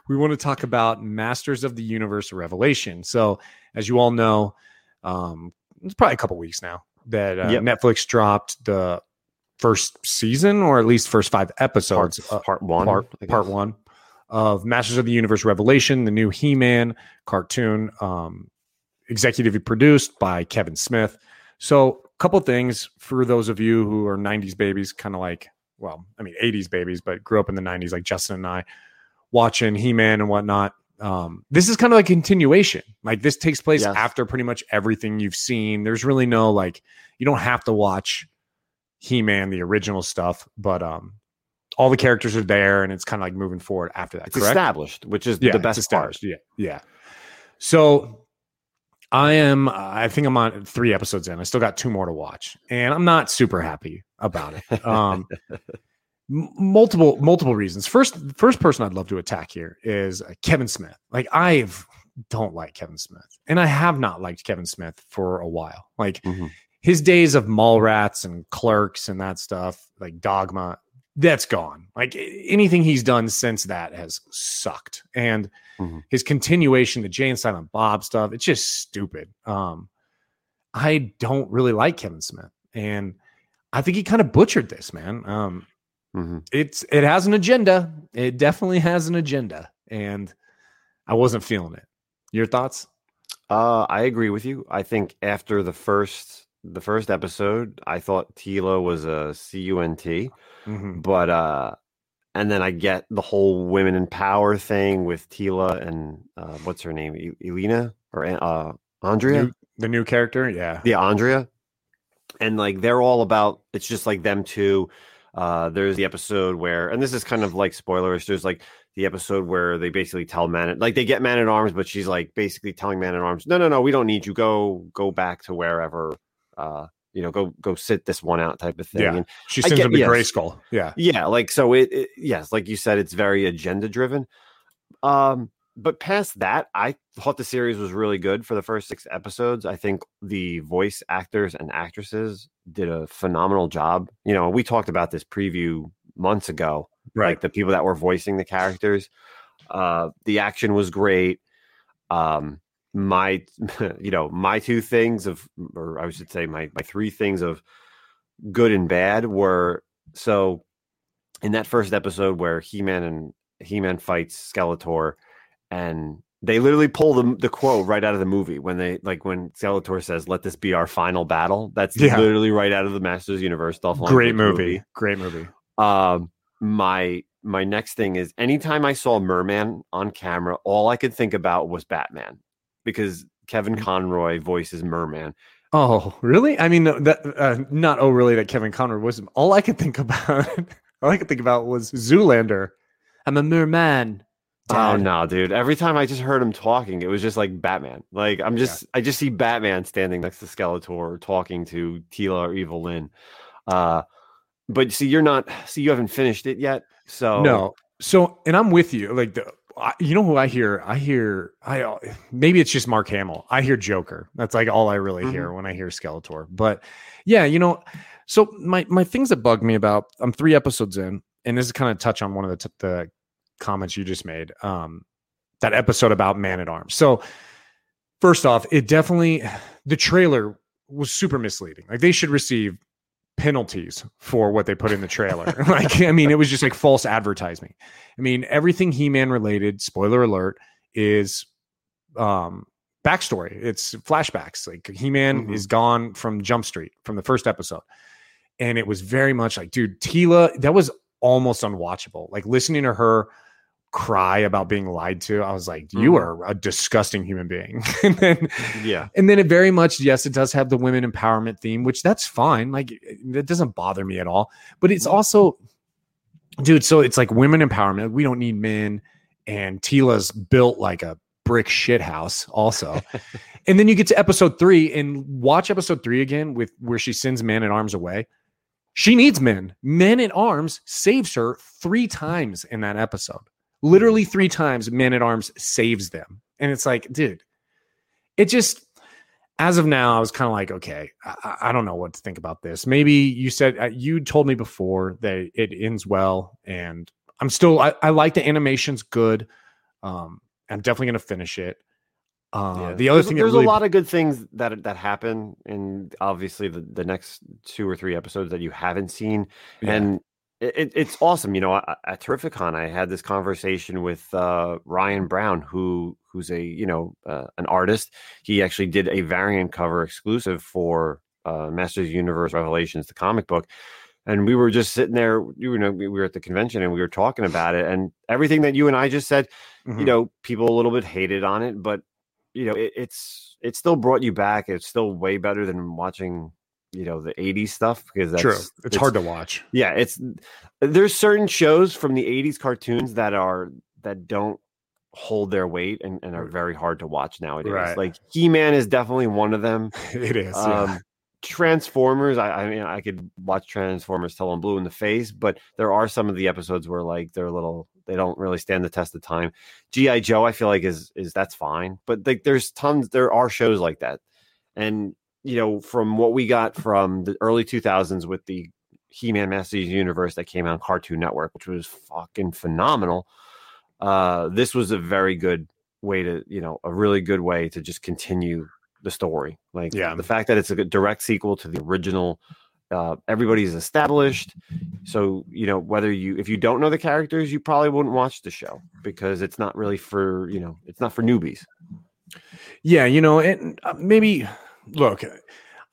we want to talk about Masters of the Universe Revelation. So, as you all know, um, it's probably a couple weeks now that uh, Yep. Netflix dropped the first season, or at least first five part, episodes, uh, part one. part part one of Masters of the Universe Revelation, the new He-Man cartoon, um, executively produced by Kevin Smith. So, a couple things for those of you who are '90s babies, kind of like, well, I mean '80s babies, but grew up in the '90s, like Justin and I, watching He-Man and whatnot. Um, this is kind of like a continuation. Like this takes place Yes. after pretty much everything you've seen. There's really no like, you don't have to watch He-Man, the original stuff, but um, all the characters are there, and it's kind of like moving forward after that. It's correct? established, which is yeah, the best part. Yeah, yeah. So I am. I think I'm on three episodes in. I still got two more to watch, and I'm not super happy about it. Um, <laughs> m- multiple multiple reasons. First, first person I'd love to attack here is uh, Kevin Smith. Like I don't like Kevin Smith, and I have not liked Kevin Smith for a while. Like Mhm. his days of Mallrats and Clerks and that stuff, like Dogma, that's gone. Like anything he's done since that has sucked, and Mhm. his continuation, the Jay and Silent Bob stuff, it's just stupid. Um, I don't really like Kevin Smith, and I think he kind of butchered this, man. Um, Mhm. it's it has an agenda. It definitely has an agenda, and I wasn't feeling it. Your thoughts? Uh, I agree with you. I think after the first the first episode, I thought Teela was a C U N T, Mhm. but uh, and then I get the whole women in power thing with Teela and uh, what's her name, Elena or uh, Andrea? New- the new character, yeah, Yeah, Andrea. And like they're all about it's just like them two. Uh there's the episode where and this is kind of like spoilers. There's like the episode where they basically tell man at like they get man at arms, but she's like basically telling man at arms, no, no, no, we don't need you. Go go back to wherever uh you know, go go sit this one out type of thing. Yeah. And she sends him to yes. Grayskull. Yeah, yeah, like so it, it yes, like you said, it's very agenda driven. Um, but past that, I thought the series was really good for the first six episodes. I think the voice actors and actresses did a phenomenal job. You know, we talked about this preview months ago, like the people that were voicing the characters. Uh, the action was great. Um, my, <laughs> you know, my two things of, or I should say, my my three things of good and bad were so in that first episode where He-Man and He-Man fights Skeletor and they literally pull the the quote right out of the movie when they like when Skeletor says let this be our final battle that's Yeah. literally right out of the Masters Universe Dolph great Lundgren movie. Great movie. um my my next thing is anytime I saw Merman on camera all I could think about was Batman because Kevin Mm. Conroy voices Merman Oh, really? I mean, that uh, not oh, really? That Kevin Conroy was all I could think <laughs> about. all I could think about was Zoolander. I'm a merman. Oh no, dude! Every time I just heard him talking, it was just like Batman. Like I'm just, I just see Batman standing next to Skeletor, talking to Teela or Evil Lynn. Uh, but see, you're not. See, you haven't finished it yet. So No. So, and I'm with you. Like the, I, you know who I hear? I hear. I maybe it's just Mark Hamill. I hear Joker. That's like all I really Mm-hmm. hear when I hear Skeletor. But yeah, you know. So my my things that bug me about. I'm three episodes in, and this is kind of touch on one of the t- the comments you just made. Um, that episode about Man at Arms. So first off, it definitely the trailer was super misleading. Like they should receive penalties for what they put in the trailer. <laughs> <laughs> like, I mean, it was just like false advertising. I mean, everything He-Man related, spoiler alert, is um backstory. It's flashbacks. Like He-Man Mhm. is gone from Jump Street from the first episode. And it was very much like, dude, Teela, that was almost unwatchable. Like listening to her cry about being lied to, I was like, you Mhm. are a disgusting human being. <laughs> and then yeah, and then it very much, yes, it does have the women empowerment theme, which that's fine. Like that doesn't bother me at all. But it's also, dude, so it's like women empowerment. We don't need men. And Teela's built like a brick shit house, also. <laughs> and then you get to episode three and watch episode three again with where she sends men at arms away. She needs men. Men at arms saves her three times in that episode. Literally three times, men at arms saves them. And it's like, dude, it just as of now i was kind of like okay I, I don't know what to think about this maybe you said uh, you told me before that it ends well and i'm still i, I like the animation's good um i'm definitely gonna finish it uh yeah. the other there's, thing there's really, a lot of good things that that happen in obviously the the next two or three episodes that you haven't seen. Yeah. and it, it- it's awesome. You know, at, Terrificon, I had this conversation with uh, Ryan Brown, who who's a you know uh, an artist. He actually did a variant cover exclusive for uh, Masters of Universe Revelations, the comic book. And we were just sitting there, you know, we were at the convention and we were talking about it, and everything that you and I just said. Mhm. You know, people a little bit hated on it, but you know, it, it's it still brought you back. It's still way better than watching you know the 80s stuff because that's true it's, hard to watch yeah it's there's certain shows from the 80s cartoons that are that don't hold their weight and, and are very hard to watch nowadays. Right. Like He Man is definitely one of them. <laughs> it is. yeah. Um, Transformers, I, I mean, I could watch Transformers till I'm blue in the face, but there are some of the episodes where like they're a little, they don't really stand the test of time. GI Joe, I feel like is is that's fine, but like there's tons, there are shows like that, and you know, from what we got from the early 2000s with the He-Man Masters of Universe that came out on Cartoon Network, which was fucking phenomenal. Uh, this was a very good way to, you know, a really good way to just continue the story. Like Yeah. the fact that it's a direct sequel to the original. Uh, everybody's established, so you know whether you if you don't know the characters, you probably wouldn't watch the show because it's not really for you know it's not for newbies. Yeah, you know, and uh, maybe look,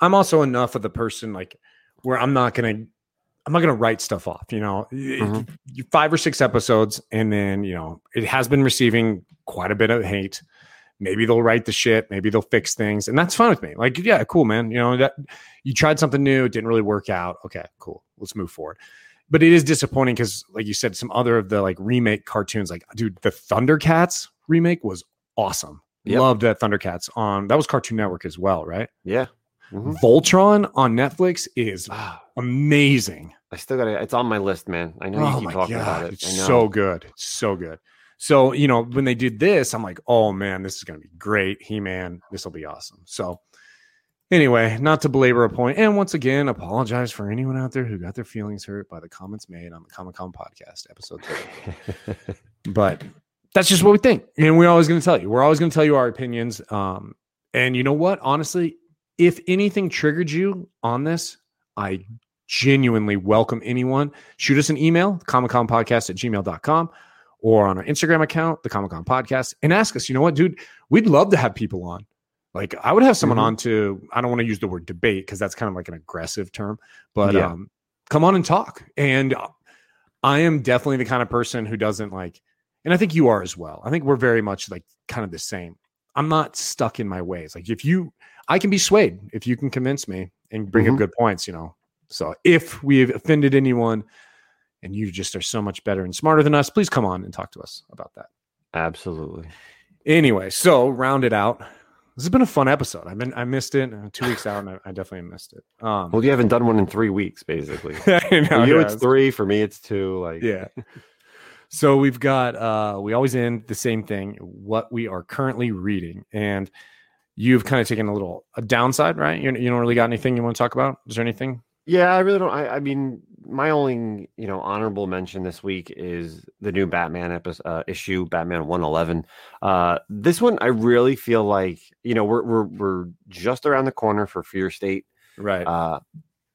I'm also enough of the person like where I'm not gonna I'm not gonna write stuff off. You know, Mhm. y- five or six episodes, and then you know it has been receiving quite a bit of hate. Maybe they'll write the shit. Maybe they'll fix things, and that's fine with me. Like, yeah, cool, man. You know that you tried something new, it didn't really work out. Okay, cool. Let's move forward. But it is disappointing because, like you said, some other of the like remake cartoons, like dude, the Thundercats remake was awesome. Yep. Loved that Thundercats on that was Cartoon Network as well, right? Yeah. Mhm. Voltron on Netflix is Ah, amazing. I still got it. It's on my list, man. I know you keep talking about it. Oh It's so good. It's so good. So, you know, when they did this, I'm like, oh man, this is going to be great. He Man, this will be awesome. So, anyway, not to belabor a point, and once again, apologize for anyone out there who got their feelings hurt by the comments made on the Comic Com podcast episode. 30. <laughs> but that's just what we think. And we're always going to tell you. We're always going to tell you our opinions. Um, and you know what? Honestly, if anything triggered you on this, I genuinely welcome anyone. Shoot us an email, Comic Com Podcast at gmail.com, or on our Instagram account, the Comic Com Podcast, and ask us, you know what, dude, we'd love to have people on. Like I would have someone Mhm. on to, I don't want to use the word debate because that's kind of like an aggressive term, but Yeah. um, come on and talk. And I am definitely the kind of person who doesn't like, and I think you are as well. I think we're very much like kind of the same. I'm not stuck in my ways. Like if you, I can be swayed if you can convince me and bring Mhm. up good points, you know. So if we've offended anyone and you just are so much better and smarter than us, please come on and talk to us about that. Absolutely. Anyway, so round it out. This has been a fun episode. I've been I missed it. Uh, two weeks out, and I, I definitely missed it. Um, Well, you haven't done one in three weeks, basically. <laughs> Know, For you, yeah, it's three. For me, it's two. Like, yeah. <laughs> So we've got uh we always end the same thing, what we are currently reading. And you've kind of taken a little a downside, right? You, you don't really got anything you want to talk about? Is there anything? Yeah, I really don't. I, I mean, my only you know honorable mention this week is the new Batman episode uh, issue, Batman one eleven. Uh, this one, I really feel like you know we're we're we're just around the corner for Fear State. Right. Uh,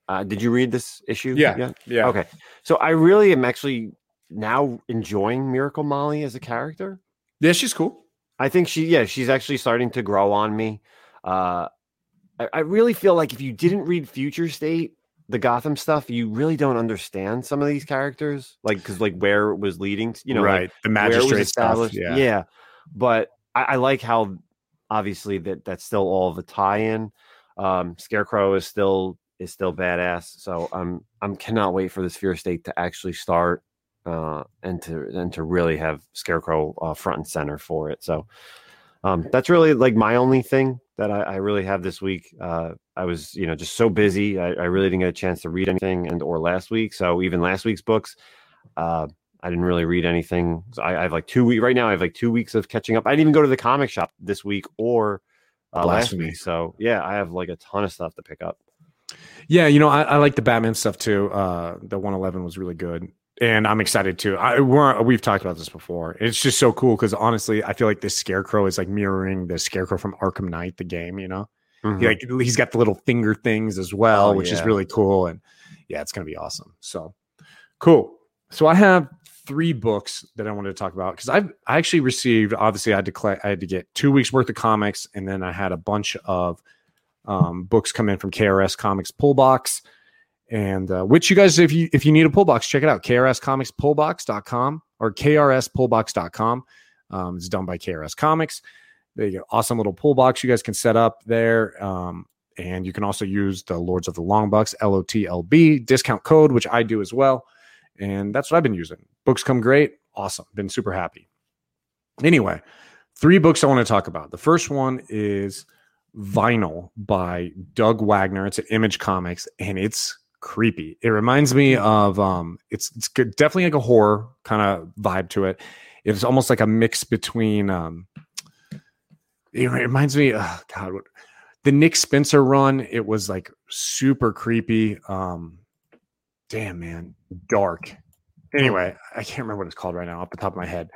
uh, did you read this issue? Yeah. yet? yeah. Okay. So I really am actually now enjoying Miracle Molly as a character. Yeah, she's cool. I think she, yeah, she's actually starting to grow on me. Uh, I, I really feel like if you didn't read Future State, the Gotham stuff, you really don't understand some of these characters, like because like where it was leading, to, you know, like, right. the where it magistrate stuff. established. Yeah. But I, I like how obviously that that's still all of a tie-in. Um, Scarecrow is still is still badass. So I'm I'm cannot wait for this Fear State to actually start uh, and to and to really have Scarecrow uh, front and center for it. So um, that's really like my only thing that I, I really have this week. Uh, I was you know just so busy. I, I really didn't get a chance to read anything and or last week. So even last week's books. Uh, I didn't really read anything. So I, I have like two weeks right now. I have like two weeks of catching up. I didn't even go to the comic shop this week or uh, last Blasphemy. week. So yeah, I have like a ton of stuff to pick up. Yeah, you know, I, I like the Batman stuff too. Uh, the 111 was really good, and I'm excited too. I we're, we've talked about this before. It's just so cool because honestly, I feel like this Scarecrow is like mirroring the Scarecrow from Arkham Knight, the game. You know, Mhm. He, like he's got the little finger things as well, Oh, which is really cool. And yeah, it's gonna be awesome. So cool. So I have three books that I wanted to talk about because I've I actually received obviously I had to collect, I had to get two weeks worth of comics and then I had a bunch of um, books come in from KRS Comics pull box and uh, which you guys if you if you need a pull box check it out. Krscomicspullbox.com or krspullbox.com um, it's done by KRS Comics. You go awesome little pull box you guys can set up there. Um, and you can also use the Lords of the Long Box LOTLB discount code which I do as well. And that's what I've been using. Books come great. Awesome. Been super happy. Anyway, three books I want to talk about. The first one is Vinyl by Doug Wagner. It's an Image Comics, and it's creepy. It reminds me of um, it's it's definitely like a horror kind of vibe to it. It's almost like a mix between um, it reminds me, oh God, what, the Nick Spencer run. It was like super creepy. Um, damn man, dark. Anyway, I can't remember what it's called right now off the top of my head,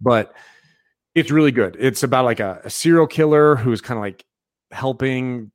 but it's really good. It's about like a, a serial killer who's kind of like helping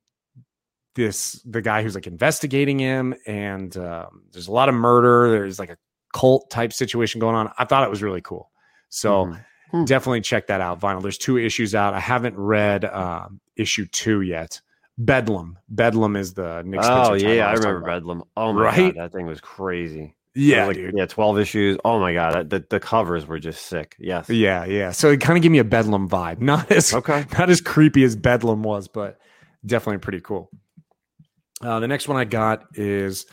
this the guy who's like investigating him, and um, there's a lot of murder. There's like a cult type situation going on. I thought it was really cool. So. Mhm. Hmm. Definitely check that out, Vinyl. There's two issues out. I haven't read um, issue two yet. Bedlam. Bedlam is the Nick Spencer. Oh yeah, I was remember. Bedlam. Oh my Right? god, that thing was crazy. Yeah, was like- yeah, twelve issues. Oh my god, the the covers were just sick. Yes. Yeah, yeah. So it kind of gave me a Bedlam vibe. <laughs> Not as Okay. not as creepy as Bedlam was, but definitely pretty cool. Uh, the next one I got is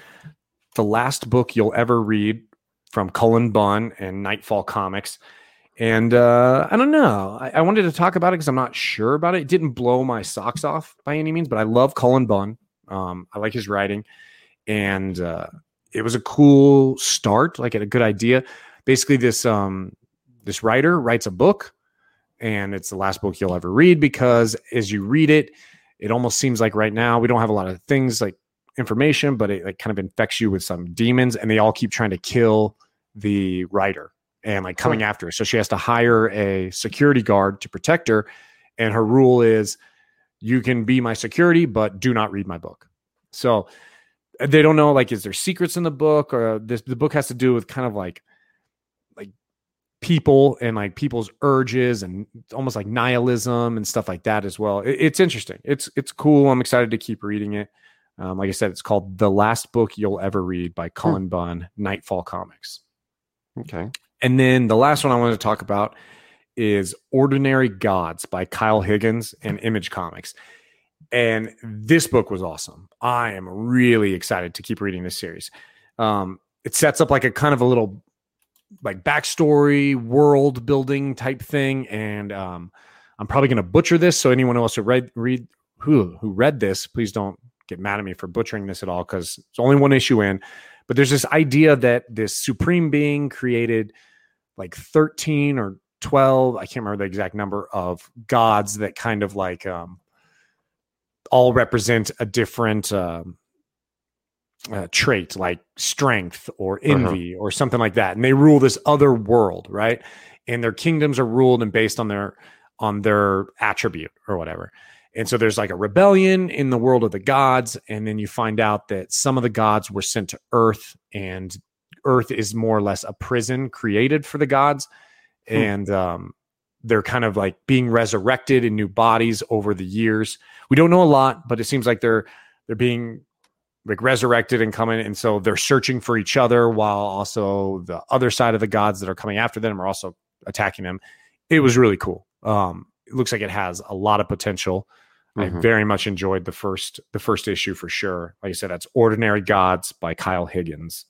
the last book you'll ever read from Cullen Bunn and Nightfall Comics. And uh, I don't know. I, I wanted to talk about it because I'm not sure about it. It didn't blow my socks off by any means, but I love Cullen Bunn. Um, I like his writing, and uh, it was a cool start. Like, a good idea. Basically, this um, this writer writes a book, and it's the last book you'll ever read because as you read it, it almost seems like right now we don't have a lot of things like information, but it like kind of infects you with some demons, and they all keep trying to kill the writer and like coming after her. So she has to hire a security guard to protect her, and her rule is, you can be my security, but do not read my book. So they don't know like is there secrets in the book or this the book has to do with kind of like people and like people's urges and almost like nihilism and stuff like that as well. It- it's interesting. It's it's cool. I'm excited to keep reading it. Um, like I said, it's called The Last Book You'll Ever Read by Cullen Bunn, Nightfall Comics. Okay. And then the last one I wanted to talk about is Ordinary Gods by Kyle Higgins and <laughs> Image Comics. And this book was awesome. I am really excited to keep reading this series. Um, it sets up like a kind of a little like backstory, world building type thing. And um, I'm probably going to butcher this. So anyone else who read read who who read this, please don't get mad at me for butchering this at all because it's only one issue in. But there's this idea that this supreme being created like 13 or 12 i can't remember the exact number of gods that kind of like um all represent a different um uh, trait like strength or envy or something like that and they rule this other world right? And their kingdoms are ruled and based on their on their attribute or whatever. And so there's like a rebellion in the world of the gods and then you find out that some of the gods were sent to earth and earth is more or less a prison created for the gods. Hmm. and um, they're kind of like being resurrected in new bodies over the years. We don't know a lot but it seems like they're they're being like resurrected and coming and so they're searching for each other while also the other side of the gods that are coming after them are also attacking them it was really cool um it looks like it has a lot of potential i Mhm. very much enjoyed the first the first issue for sure like i said that's ordinary gods by kyle higgins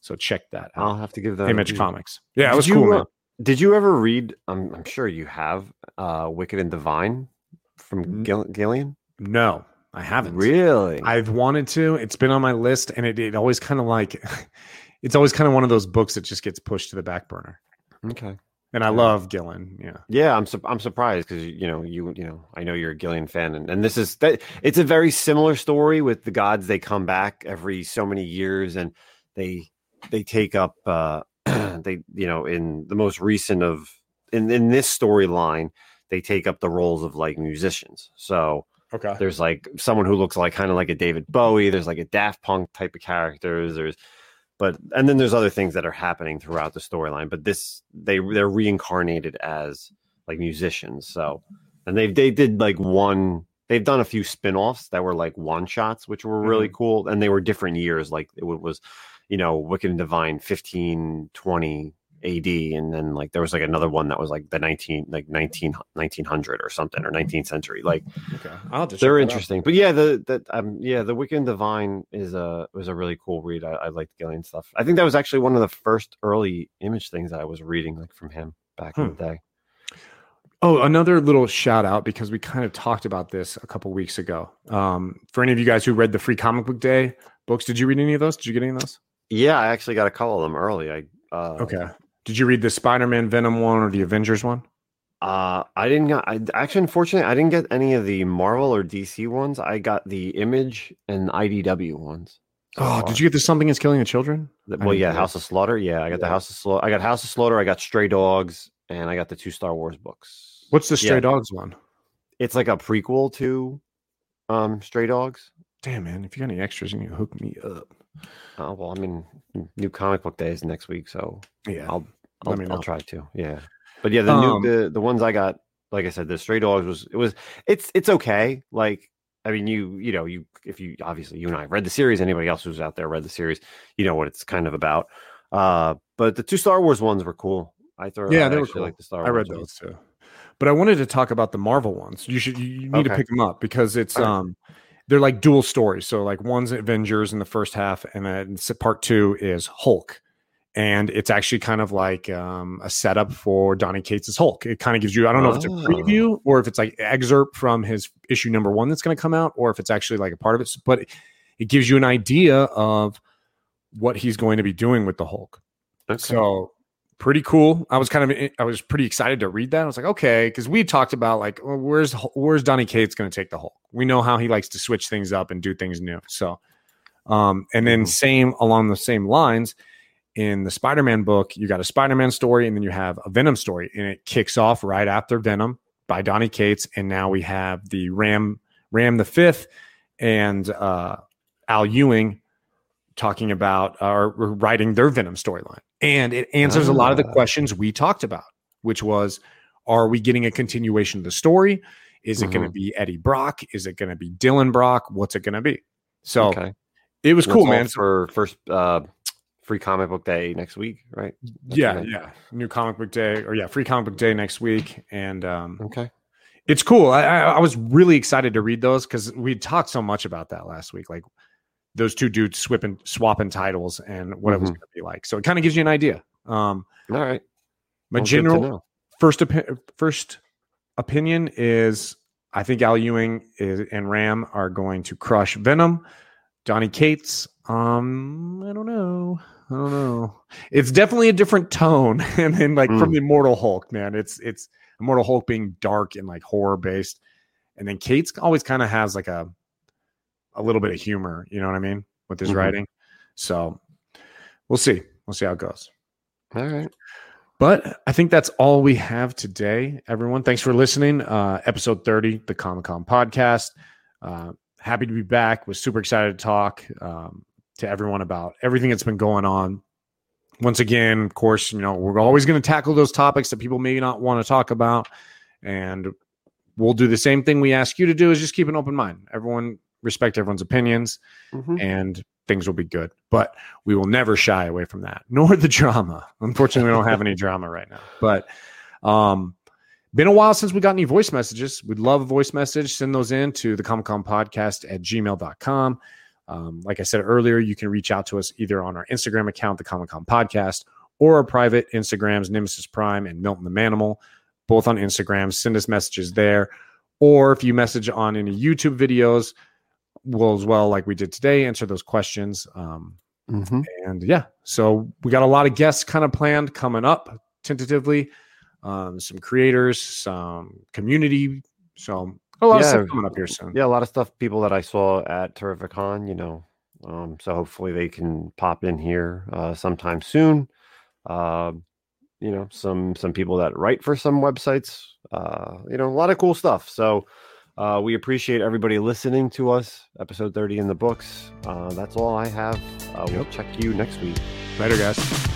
so check that out I'll have to give that image comics yeah it was you, cool uh, man. Did you ever read? I'm, I'm sure you have. Uh, Wicked and Divine from Gill- Gillen. no i haven't Really? I've wanted to. It's been on my list, and it, it always kind of like, <laughs> it's always kind of one of those books that just gets pushed to the back burner. okay. And I Yeah. love Gillen. Yeah, Yeah, I'm su- I'm surprised because you know you you know I know you're a Gillen fan and, and this is that it's a very similar story with the gods. They come back every so many years and they they take up uh <clears throat> they you know in the most recent of in in this storyline they take up the roles of like musicians. So okay, there's like someone who looks like kind of like a David Bowie. There's like a Daft Punk type of characters. There's, but and then there's other things that are happening throughout the storyline. But this they they're reincarnated as like musicians. So and they they did like one. They've done a few spin-offs that were like one shots, which were really mm-hmm. cool, and they were different years. Like it was, you know, Wicked and Divine, 15, 20 AD, and then like there was like another one that was like the 19, like 19, 1900 or something, or 19th century. Like okay. I'll check they're that out. interesting but yeah the that um yeah the wicked and divine is a was a really cool read i, I liked gillen stuff i think that was actually one of the first early image things that i was reading like from him back in Hmm. the day Oh, another little shout out because we kind of talked about this a couple weeks ago. Um, for any of you guys who read the free comic book day books, did you read any of those? Did you get any of those? Yeah, I actually got a couple of them early. I uh, Okay. Did you read the Spider-Man Venom one or the Avengers one? Uh, I didn't get. I actually, unfortunately, I didn't get any of the Marvel or DC ones. I got the Image and IDW ones. so Oh, far. did you get the Something is Killing the Children? The- Well, yeah. House of Slaughter. Yeah, I got the House of Slaughter. I got House of Slaughter. I got Stray Dogs, and I got the two Star Wars books. What's the Stray Yeah. Dogs one? It's like a prequel to um Stray Dogs. Damn, man. If you got any extras, you can hook me up. Oh well, I mean, new comic book day is next week, so Yeah. I'll Let I'll, me I'll try to. Yeah, but yeah, the Um, new the the ones I got, like I said, the Stray Dogs was it was it's it's okay. Like I mean, you you know you if you obviously you and I read the series. Anybody else who's out there read the series, you know what it's kind of about. Uh, but the two Star Wars ones were cool. I thought Yeah, I they were cool. like the Star I Wars. read ones. those too. But I wanted to talk about the Marvel ones. You should you need to pick them up because it's um they're like dual stories. So like one's Avengers in the first half, and then part two is Hulk. And it's actually kind of like um, a setup for Donny Cates' Hulk. It kind of gives you, I don't know if it's a Oh. preview or if it's like excerpt from his issue number one that's going to come out, or if it's actually like a part of it. But it, it gives you an idea of what he's going to be doing with the Hulk. Okay. So pretty cool. I was kind of I was pretty excited to read that. I was like, okay, because we talked about like well, where's where's Donny Cates going to take the Hulk? We know how he likes to switch things up and do things new. So, um, and then Mhm. same along the same lines in the Spider-Man book, you got a Spider-Man story and then you have a Venom story, and it kicks off right after Venom by Donny Cates, and now we have the Ram Ram the Fifth and uh, Al Ewing talking about or writing their Venom storyline. And it answers a lot of the Ah. questions we talked about, which was are we getting a continuation of the story? Is it going to be Eddie Brock? Is it going to be Dylan Brock? What's it going to be? So okay, it was cool, man. For first uh, free comic book day next week, right? That's yeah, yeah. New comic book day, or yeah, free comic book day next week. And um, Okay. it's cool. I, I, was really excited to read those because we talked so much about that last week. Like those two dudes swapping, swapping titles and what it was Mhm. going to be like. So it kind of gives you an idea. Um, All right. my Well, general first opi- first opinion is I think Al Ewing is, and Ram are going to crush Venom. Donny Cates, um, I don't know. I don't know. It's definitely a different tone, <laughs> and then like from Mm. the Immortal Hulk, man. It's it's Immortal Hulk being dark and like horror based, and then Cates' always kind of has like a a little bit of humor. You know what I mean with his Mhm. writing. So we'll see. We'll see how it goes. All right. But I think that's all we have today, everyone. Thanks for listening. Uh, episode 30, the Comic Com podcast. Uh, happy to be back. Was super excited to talk um, to everyone about everything that's been going on. Once again, of course, you know, we're always going to tackle those topics that people may not want to talk about. And we'll do the same thing we ask you to do is just keep an open mind. Everyone respect everyone's opinions Mhm. and things will be good. But we will never shy away from that, <laughs> nor the drama. Unfortunately, we don't have any drama right now. But um been a while since we got any voice messages. We'd love a voice message. Send those in to the Comic Com podcast at gmail.com. Um, like I said earlier, you can reach out to us either on our Instagram account, the Comic Com podcast, or our private Instagrams, Nemesis Prime and Milton the Manimal, both on Instagram. Send us messages there. Or if you message on any YouTube videos, we'll as well, like we did today, answer those questions. Um, Mhm. and yeah, so we got a lot of guests kind of planned coming up tentatively. Um, some creators, some community. So a lot of Yeah. stuff coming up here soon. Yeah, a lot of stuff. People that I saw at Terrificon, you know. Um, so hopefully they can pop in here uh, sometime soon. Uh, you know, some some people that write for some websites. Uh, you know, a lot of cool stuff. So uh, we appreciate everybody listening to us. Episode thirty in the books. Uh, that's all I have. Uh, We'll check you next week. Later, guys.